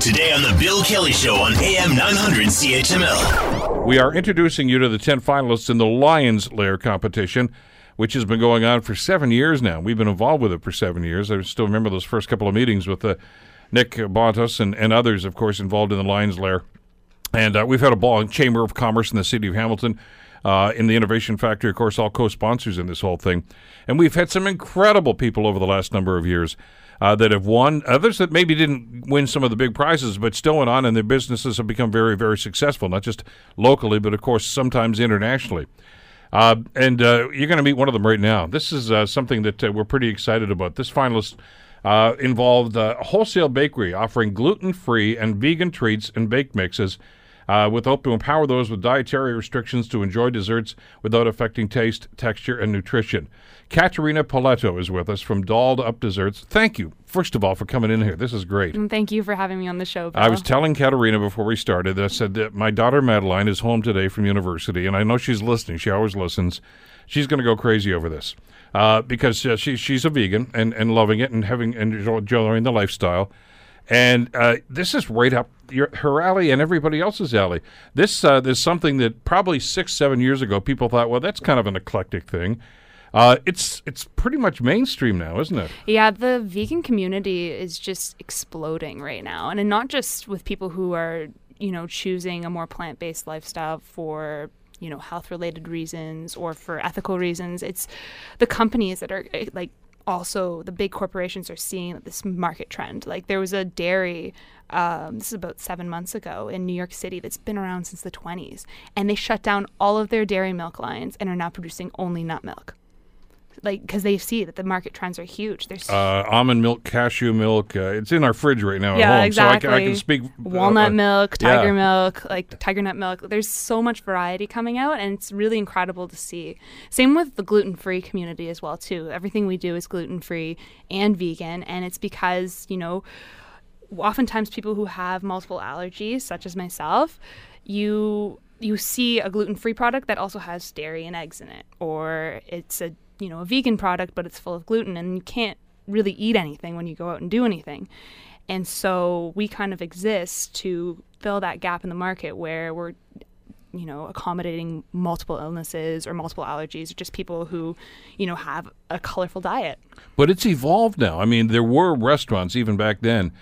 Today on The Bill Kelly Show on AM 900 CHML. We are introducing you to the 10 finalists in the Lions Lair competition, which has been going on for seven years now. We've been involved with it for seven years. I still remember those first couple of meetings with uh, Nick Bontis and, and others, of course, involved in the Lions Lair. And uh, we've had a ball in Chamber of Commerce in the city of Hamilton. Uh, in the Innovation Factory, of course, all co-sponsors in this whole thing, and we've had some incredible people over the last number of years uh, that have won. Others that maybe didn't win some of the big prizes, but still went on, and their businesses have become very, very successful, not just locally, but of course sometimes internationally. Uh, and uh, you're going to meet one of them right now. This is uh, something that uh, we're pretty excited about. This finalist uh, involved a wholesale bakery offering gluten-free and vegan treats and baked mixes uh, with hope to empower those with dietary restrictions to enjoy desserts without affecting taste, texture, and nutrition. Katerina Paletto is with us from Dolled Up Desserts. Thank you, first of all, for coming in here. This is great. And thank you for having me on the show. Bill. I was telling Katerina before we started, that I said that my daughter Madeline is home today from university, and I know she's listening. She always listens. She's going to go crazy over this uh, because uh, she, she's a vegan and, and loving it and having and enjoying the lifestyle. And uh, this is right up your, her alley and everybody else's alley. This uh, is something that probably six, seven years ago people thought, well, that's kind of an eclectic thing. Uh, it's it's pretty much mainstream now, isn't it? Yeah, the vegan community is just exploding right now, and, and not just with people who are you know choosing a more plant based lifestyle for you know health related reasons or for ethical reasons. It's the companies that are eh, like also the big corporations are seeing this market trend. Like there was a dairy, um, this is about seven months ago in New York City that's been around since the 20s, and they shut down all of their dairy milk lines and are now producing only nut milk like because they see that the market trends are huge. There's uh, almond milk, cashew milk. Uh, it's in our fridge right now yeah, at home, exactly. so I, I can speak. Walnut uh, milk, tiger yeah. milk, like tiger nut milk. There's so much variety coming out, and it's really incredible to see. Same with the gluten free community as well too. Everything we do is gluten free and vegan, and it's because you know, oftentimes people who have multiple allergies, such as myself, you you see a gluten free product that also has dairy and eggs in it, or it's a you know a vegan product but it's full of gluten and you can't really eat anything when you go out and do anything. And so we kind of exist to fill that gap in the market where we're you know accommodating multiple illnesses or multiple allergies or just people who you know have a colorful diet. But it's evolved now. I mean there were restaurants even back then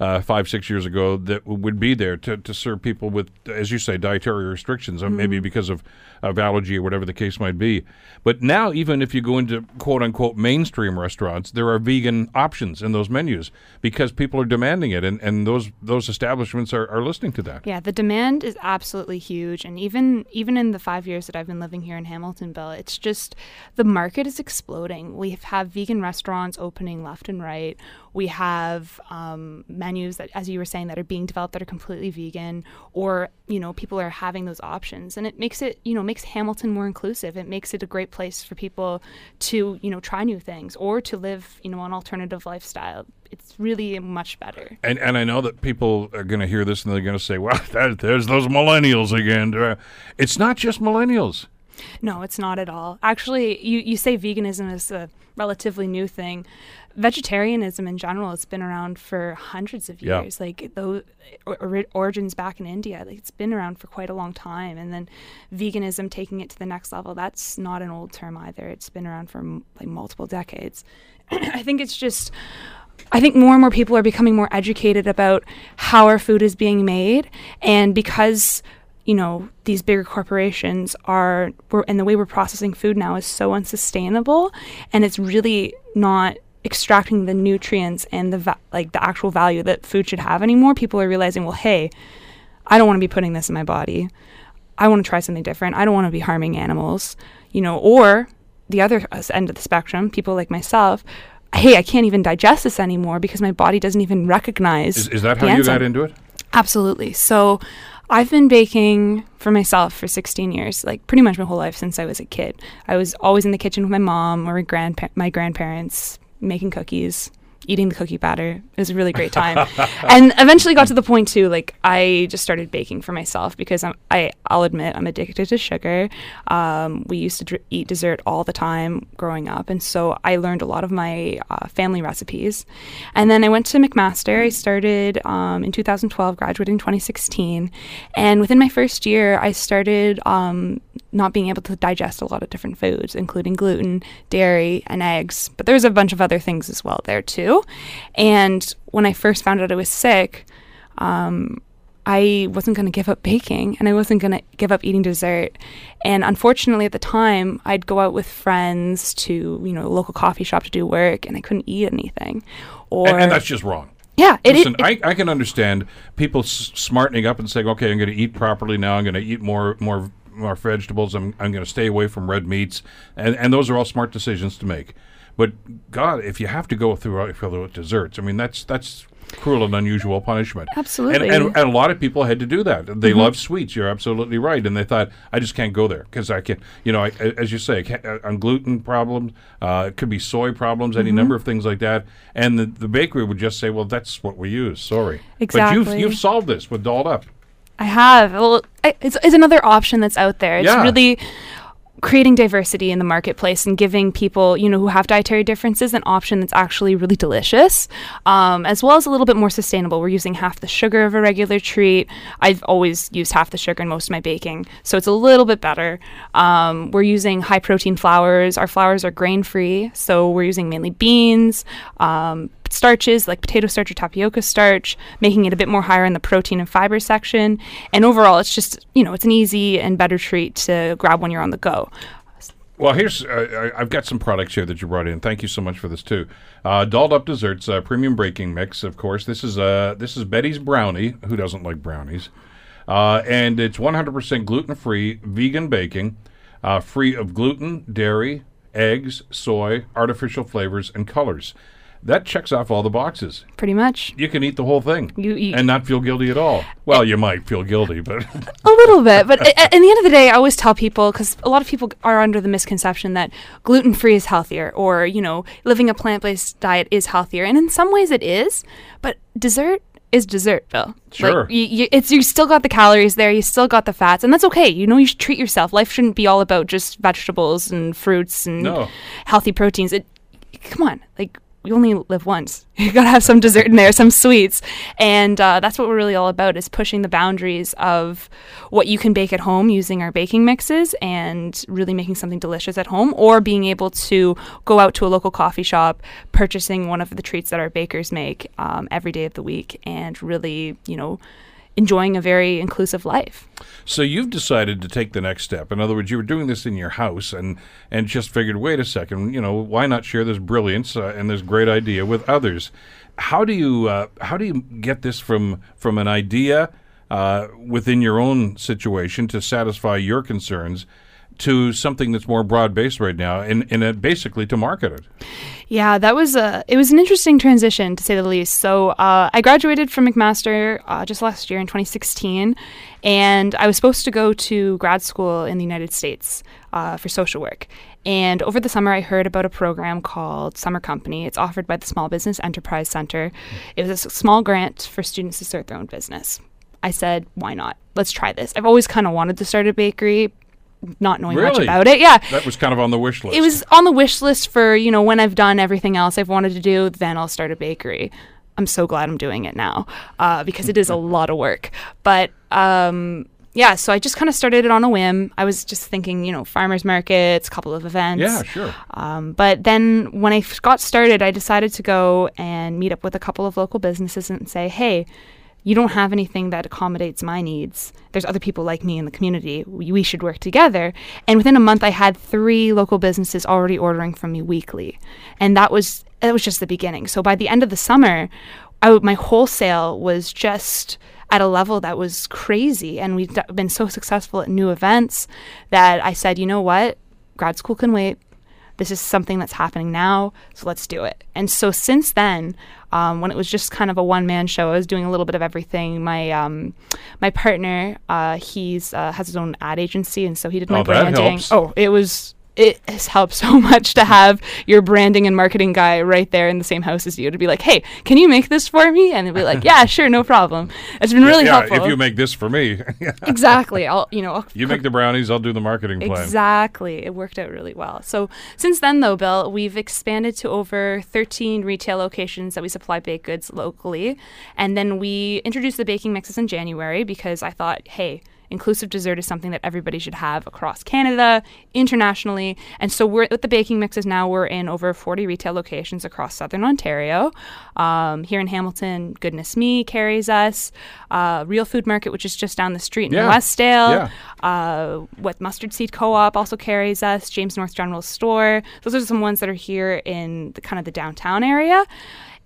uh, five, six years ago that would be there to, to serve people with, as you say, dietary restrictions, mm-hmm. maybe because of, of allergy or whatever the case might be. But now, even if you go into quote unquote mainstream restaurants, there are vegan options in those menus because people are demanding it, and, and those those establishments are, are listening to that. Yeah, the demand is absolutely huge, and even even in the five years that I've been living here in Hamiltonville, it's just the market is exploding. We have vegan restaurants opening left and right. We have um, menus that, as you were saying, that are being developed that are completely vegan, or you know, people are having those options, and it makes it you know makes Hamilton more inclusive. It makes it a great place for people to you know try new things or to live you know an alternative lifestyle. It's really much better. And and I know that people are going to hear this and they're going to say, "Well, that, there's those millennials again." It's not just millennials. No, it's not at all. Actually, you, you say veganism is a relatively new thing. Vegetarianism in general, it's been around for hundreds of years. Yeah. Like those or, origins back in India, like it's been around for quite a long time. And then veganism taking it to the next level, that's not an old term either. It's been around for like multiple decades. I think it's just I think more and more people are becoming more educated about how our food is being made and because you know these bigger corporations are and the way we're processing food now is so unsustainable and it's really not extracting the nutrients and the va- like the actual value that food should have anymore people are realizing well hey i don't want to be putting this in my body. I want to try something different. I don't want to be harming animals you know or the other uh, end of the spectrum people like myself hey i can't even digest this anymore because my body doesn't even recognize is, is that how you got into it? Absolutely. So I've been baking for myself for 16 years, like pretty much my whole life since I was a kid. I was always in the kitchen with my mom or grandpa- my grandparents making cookies, eating the cookie batter. It was a really great time, and eventually got to the point too. Like I just started baking for myself because I'm, I I'll admit I'm addicted to sugar. Um, we used to dr- eat dessert all the time growing up, and so I learned a lot of my uh, family recipes. And then I went to McMaster. I started um, in 2012, graduated in 2016, and within my first year, I started um, not being able to digest a lot of different foods, including gluten, dairy, and eggs. But there's a bunch of other things as well there too. And when I first found out I was sick, um, I wasn't going to give up baking and I wasn't going to give up eating dessert. And unfortunately, at the time, I'd go out with friends to, you know, a local coffee shop to do work and I couldn't eat anything. Or and, and that's just wrong. Yeah, it, Listen, it, it, I, I can understand people s- smartening up and saying, "Okay, I'm going to eat properly now. I'm going to eat more more more vegetables. I'm I'm going to stay away from red meats." And and those are all smart decisions to make. But God, if you have to go through through desserts, I mean that's that's cruel and unusual punishment. Absolutely. And, and, and, a lot of people had to do that. They mm-hmm. love sweets. You're absolutely right. And they thought, I just can't go there because I can't, you know, I, as you say, uh, on gluten problems, uh, it could be soy problems, any mm-hmm. number of things like that. And the, the bakery would just say, well, that's what we use. Sorry. Exactly. But you've, you've solved this with Dolled Up. I have. Well, it's, it's another option that's out there. It's yeah. really creating diversity in the marketplace and giving people, you know, who have dietary differences an option that's actually really delicious, um, as well as a little bit more sustainable. We're using half the sugar of a regular treat. I've always used half the sugar in most of my baking, so it's a little bit better. Um, we're using high protein flours. Our flours are grain free, so we're using mainly beans, um, starches like potato starch or tapioca starch, making it a bit more higher in the protein and fiber section. And overall, it's just, you know, it's an easy and better treat to grab when you're on the go. Well, here's uh, I've got some products here that you brought in. Thank you so much for this too. Uh, dolled up desserts, uh, premium baking mix, of course. This is uh this is Betty's brownie. Who doesn't like brownies? Uh, and it's 100% gluten free, vegan baking, uh, free of gluten, dairy, eggs, soy, artificial flavors, and colors that checks off all the boxes. Pretty much. You can eat the whole thing you, you and not feel guilty at all. Well, you might feel guilty, but a little bit. But at, the end of the day, I always tell people because a lot of people are under the misconception that gluten free is healthier, or you know, living a plant based diet is healthier, and in some ways it is. But dessert is dessert, Bill. Sure. Like, you, you, it's you still got the calories there, you still got the fats, and that's okay. You know, you should treat yourself. Life shouldn't be all about just vegetables and fruits and no. healthy proteins. It, come on, like we only live once. You gotta have some dessert in there, some sweets, and uh, that's what we're really all about: is pushing the boundaries of what you can bake at home using our baking mixes, and really making something delicious at home, or being able to go out to a local coffee shop, purchasing one of the treats that our bakers make um, every day of the week, and really, you know enjoying a very inclusive life. So you've decided to take the next step. In other words, you were doing this in your house and and just figured, wait a second, you know, why not share this brilliance uh, and this great idea with others? How do you uh, how do you get this from from an idea uh, within your own situation to satisfy your concerns? To something that's more broad based right now, and, and basically to market it. Yeah, that was a it was an interesting transition to say the least. So uh, I graduated from McMaster uh, just last year in 2016, and I was supposed to go to grad school in the United States uh, for social work. And over the summer, I heard about a program called Summer Company. It's offered by the Small Business Enterprise Center. It was a small grant for students to start their own business. I said, why not? Let's try this. I've always kind of wanted to start a bakery, not knowing really? much about it. Yeah. That was kind of on the wish list. It was on the wish list for, you know, when I've done everything else I've wanted to do, then I'll start a bakery. I'm so glad I'm doing it now uh, because it is a lot of work. But um, yeah, so I just kind of started it on a whim. I was just thinking, you know, farmers markets, a couple of events. Yeah, sure. Um, but then when I got started, I decided to go and meet up with a couple of local businesses and say, hey, you don't have anything that accommodates my needs. There's other people like me in the community. We, we, should work together. And within a month, I had three local businesses already ordering from me weekly, and that was that was just the beginning. So by the end of the summer, my wholesale was just at a level that was crazy, and we've been so successful at new events that I said, you know what, grad school can wait this is something that's happening now, so let's do it. And so since then, um, when it was just kind of a one man show, I was doing a little bit of everything. My um, my partner, uh, he's uh, has his own ad agency, and so he did my oh, branding. Oh, it was it has helped so much to have your branding and marketing guy right there in the same house as you to be like, hey, can you make this for me? And they'll be like, yeah, sure, no problem. It's been really yeah, helpful. if you make this for me, exactly. I'll, you know, I'll you make the brownies, I'll do the marketing plan. Exactly. It worked out really well. So since then, though, Bill, we've expanded to over 13 retail locations that we supply baked goods locally. And then we introduced the baking mixes in January because I thought, hey, inclusive dessert is something that everybody should have across Canada, internationally. And so we're with the baking mixes now. We're in over 40 retail locations across southern Ontario. Um, here in Hamilton, Goodness Me carries us. Uh, Real Food Market, which is just down the street in Yeah. Westdale. Yeah. Uh, what Mustard Seed Co-op also carries us. James North General Store. Those are some ones that are here in the kind of the downtown area.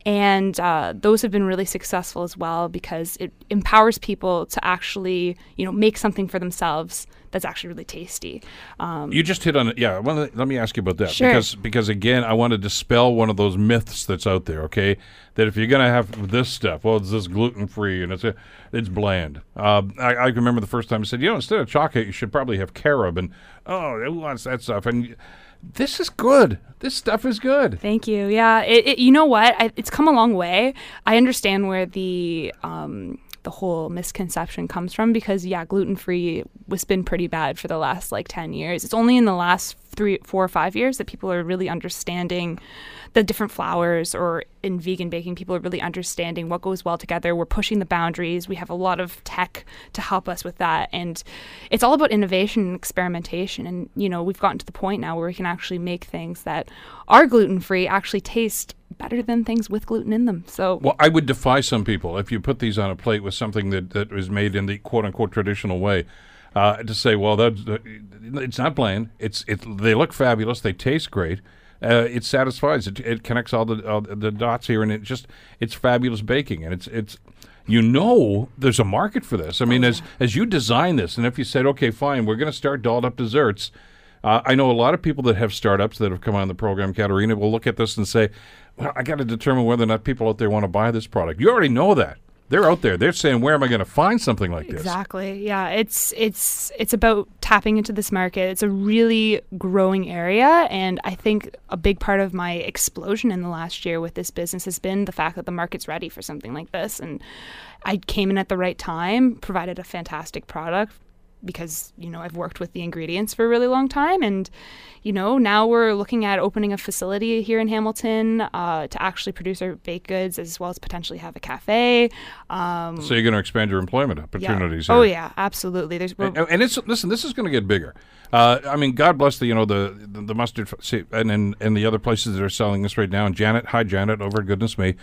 And uh, those have been really successful as well because it empowers people to actually, you know, make something for themselves that's actually really tasty. Um, You just hit on it. Yeah, well, let me ask you about that Sure. because because again, I want to dispel one of those myths that's out there. Okay, that if you're gonna have this stuff, well, it's this gluten free and it's a, it's bland. Uh, I, I remember the first time I said, you know, instead of chocolate, you should probably have carob, and oh, who wants that stuff? And this is good. This stuff is good. Thank you. Yeah, it, it, you know what? I, it's come a long way. I understand where the um, the whole misconception comes from because yeah, gluten free was been pretty bad for the last like ten years. It's only in the last three, four or five years that people are really understanding the different flours or in vegan baking people are really understanding what goes well together. We're pushing the boundaries. We have a lot of tech to help us with that. And it's all about innovation and experimentation. And you know we've gotten to the point now where we can actually make things that are gluten free actually taste better than things with gluten in them. So Well, I would defy some people if you put these on a plate with something that, that was made in the quote unquote traditional way. Uh, to say, well, that's it's not bland. It's it. They look fabulous. They taste great. Uh, it satisfies. It, it connects all the all the dots here, and it just it's fabulous baking, and it's it's you know there's a market for this. I mean, as as you design this, and if you said, okay, fine, we're going to start dolled up desserts. Uh, I know a lot of people that have startups that have come on the program, Katerina, will look at this and say, well, I got to determine whether or not people out there want to buy this product. You already know that. They're out there. They're saying, where am I going to find something like this? Exactly. Yeah, it's it's it's about tapping into this market. It's a really growing area and I think a big part of my explosion in the last year with this business has been the fact that the market's ready for something like this and I came in at the right time, provided a fantastic product because you know I've worked with the ingredients for a really long time, and you know now we're looking at opening a facility here in Hamilton uh, to actually produce our baked goods as well as potentially have a cafe. Um, So you're going to expand your employment opportunities. yeah. Oh yeah, absolutely. There's And, and it's listen. This is going to get bigger. Uh, I mean, God bless the you know the the, the mustard f- see, and, and and the other places that are selling this right now. And Janet, hi Janet, over at Goodness Me.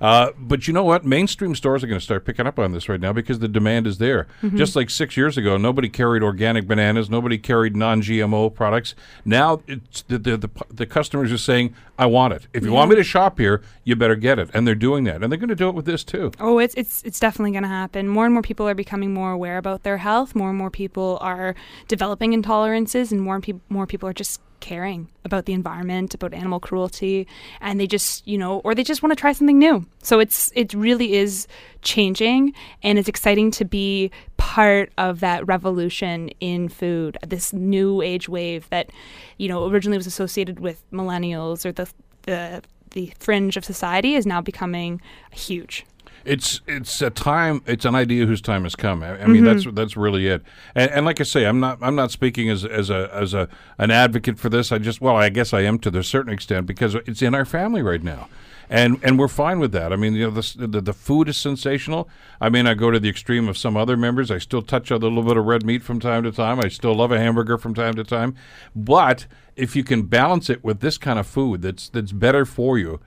Uh, but you know what? Mainstream stores are going to start picking up on this right now because the demand is there. Just like six years ago, nobody carried organic bananas, nobody carried non-GMO products. Now it's the the, the, the customers are saying, "I want it. If you want me to shop here, you better get it." And they're doing that, and they're going to do it with this too. Oh, it's it's it's definitely going to happen. More and more people are becoming more aware about their health. More and more people are developing intolerances, and more and peop more people are just caring about the environment, about animal cruelty, and they just you know, or they just want to try something new. So it's it really is changing, and it's exciting to be part of that revolution in food. This new age wave that you know originally was associated with millennials or the the the fringe of society is now becoming huge. It's it's a time. It's an idea whose time has come. I, I mean, that's mm-hmm. that's really it. And, and like I say, I'm not I'm not speaking as as a as a an advocate for this. I just well, I guess I am to a certain extent because it's in our family right now. And, and we're fine with that. I mean, you know, the, the the food is sensational. I mean, I go to the extreme of some other members. I still touch a little bit of red meat from time to time. I still love a hamburger from time to time. But if you can balance it with this kind of food that's that's better for you,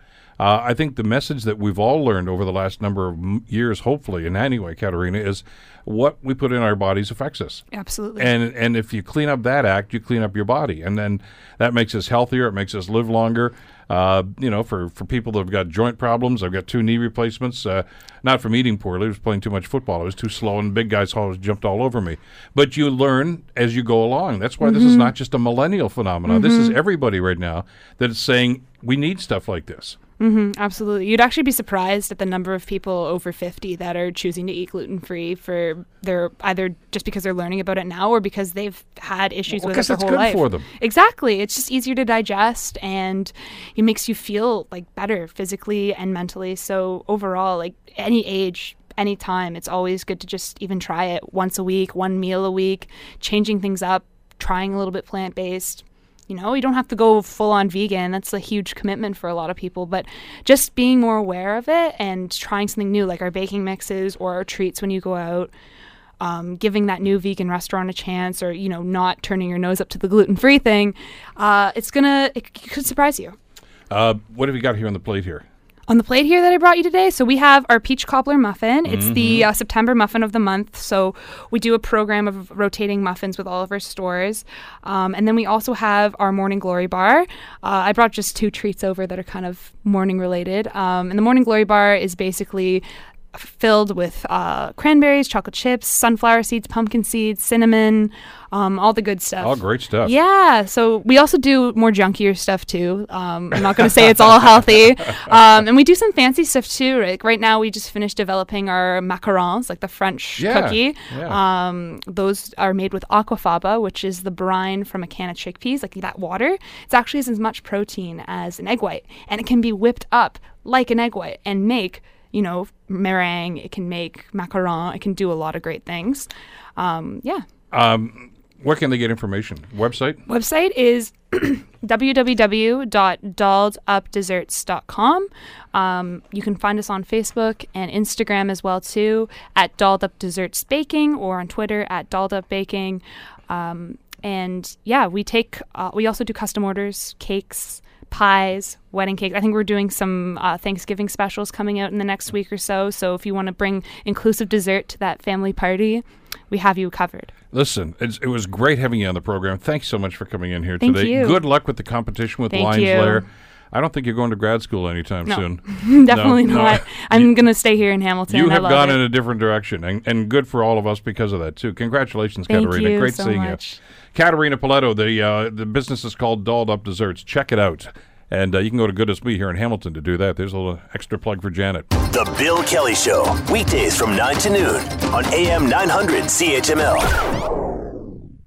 uh, I think the message that we've all learned over the last number of years, hopefully, and anyway, Katerina, is what we put in our bodies affects us. Absolutely. And and if you clean up that act, you clean up your body, and then that makes us healthier. It makes us live longer. Uh, you know, for, for people that have got joint problems, I've got two knee replacements. Uh, not from eating poorly, I was playing too much football. I was too slow, and big guys always jumped all over me. But you learn as you go along. That's why this is not just a millennial phenomenon. This is everybody right now that is saying we need stuff like this. Hmm absolutely. You'd actually be surprised at the number of people over 50 that are choosing to eat gluten free for their either just because they're learning about it now or because they've had issues Well, with it their whole good life. for them. Exactly. It's just easier to digest and it makes you feel like better physically and mentally. So overall, like any age, any time, it's always good to just even try it once a week, one meal a week, changing things up, trying a little bit plant based. You know, you don't have to go full on vegan. That's a huge commitment for a lot of people, but just being more aware of it and trying something new, like our baking mixes or our treats when you go out, um, giving that new vegan restaurant a chance, or you know, not turning your nose up to the gluten free thing, uh, it's gonna it could surprise you. Uh, what have you got here on the plate here? On the plate here that I brought you today, so we have our peach cobbler muffin. It's the uh, September muffin of the month. So we do a program of rotating muffins with all of our stores, um, and then we also have our morning glory bar. Uh, I brought just two treats over that are kind of morning related, um, and the morning glory bar is basically filled with uh, cranberries, chocolate chips, sunflower seeds, pumpkin seeds, cinnamon, um, all the good stuff. Oh, great stuff. Yeah, so we also do more junkier stuff too. Um, I'm not going to say it's all healthy, um, and we do some fancy stuff too. Like right now, we just finished developing our macarons, like the French Yeah, cookie. yeah. Um, those are made with aquafaba, which is the brine from a can of chickpeas, like that water. It actually has as much protein as an egg white, and it can be whipped up like an egg white and make. You know, meringue. It can make macaron. It can do a lot of great things. Um, yeah. Um, where can they get information? Website? Website is www.dolledupdesserts.com. Um, you can find us on Facebook and Instagram as well too at Dolled Up Desserts Baking or on Twitter at Dolled Up Baking. Um, and yeah, we take uh, we also do custom orders, cakes, pies, wedding cakes. I think we're doing some uh, Thanksgiving specials coming out in the next week or so. So if you want to bring inclusive dessert to that family party, we have you covered. Listen, it's, it was great having you on the program. Thanks so much for coming in here Thank today. you. Good luck with the competition with Thank Lions you. Lair. I don't think you're going to grad school anytime No. soon. Definitely no. not. I'm gonna stay here in Hamilton. You have gone it. in a different direction, and, and good for all of us because of that too. Congratulations, Thank Katerina. you Great so seeing much. you. Katerina Paletto. The uh, the business is called Dolled Up Desserts. Check it out, and uh, you can go to Goodness Me here in Hamilton to do that. There's a little extra plug for Janet. The Bill Kelly Show, weekdays from 9 to noon on AM 900 CHML.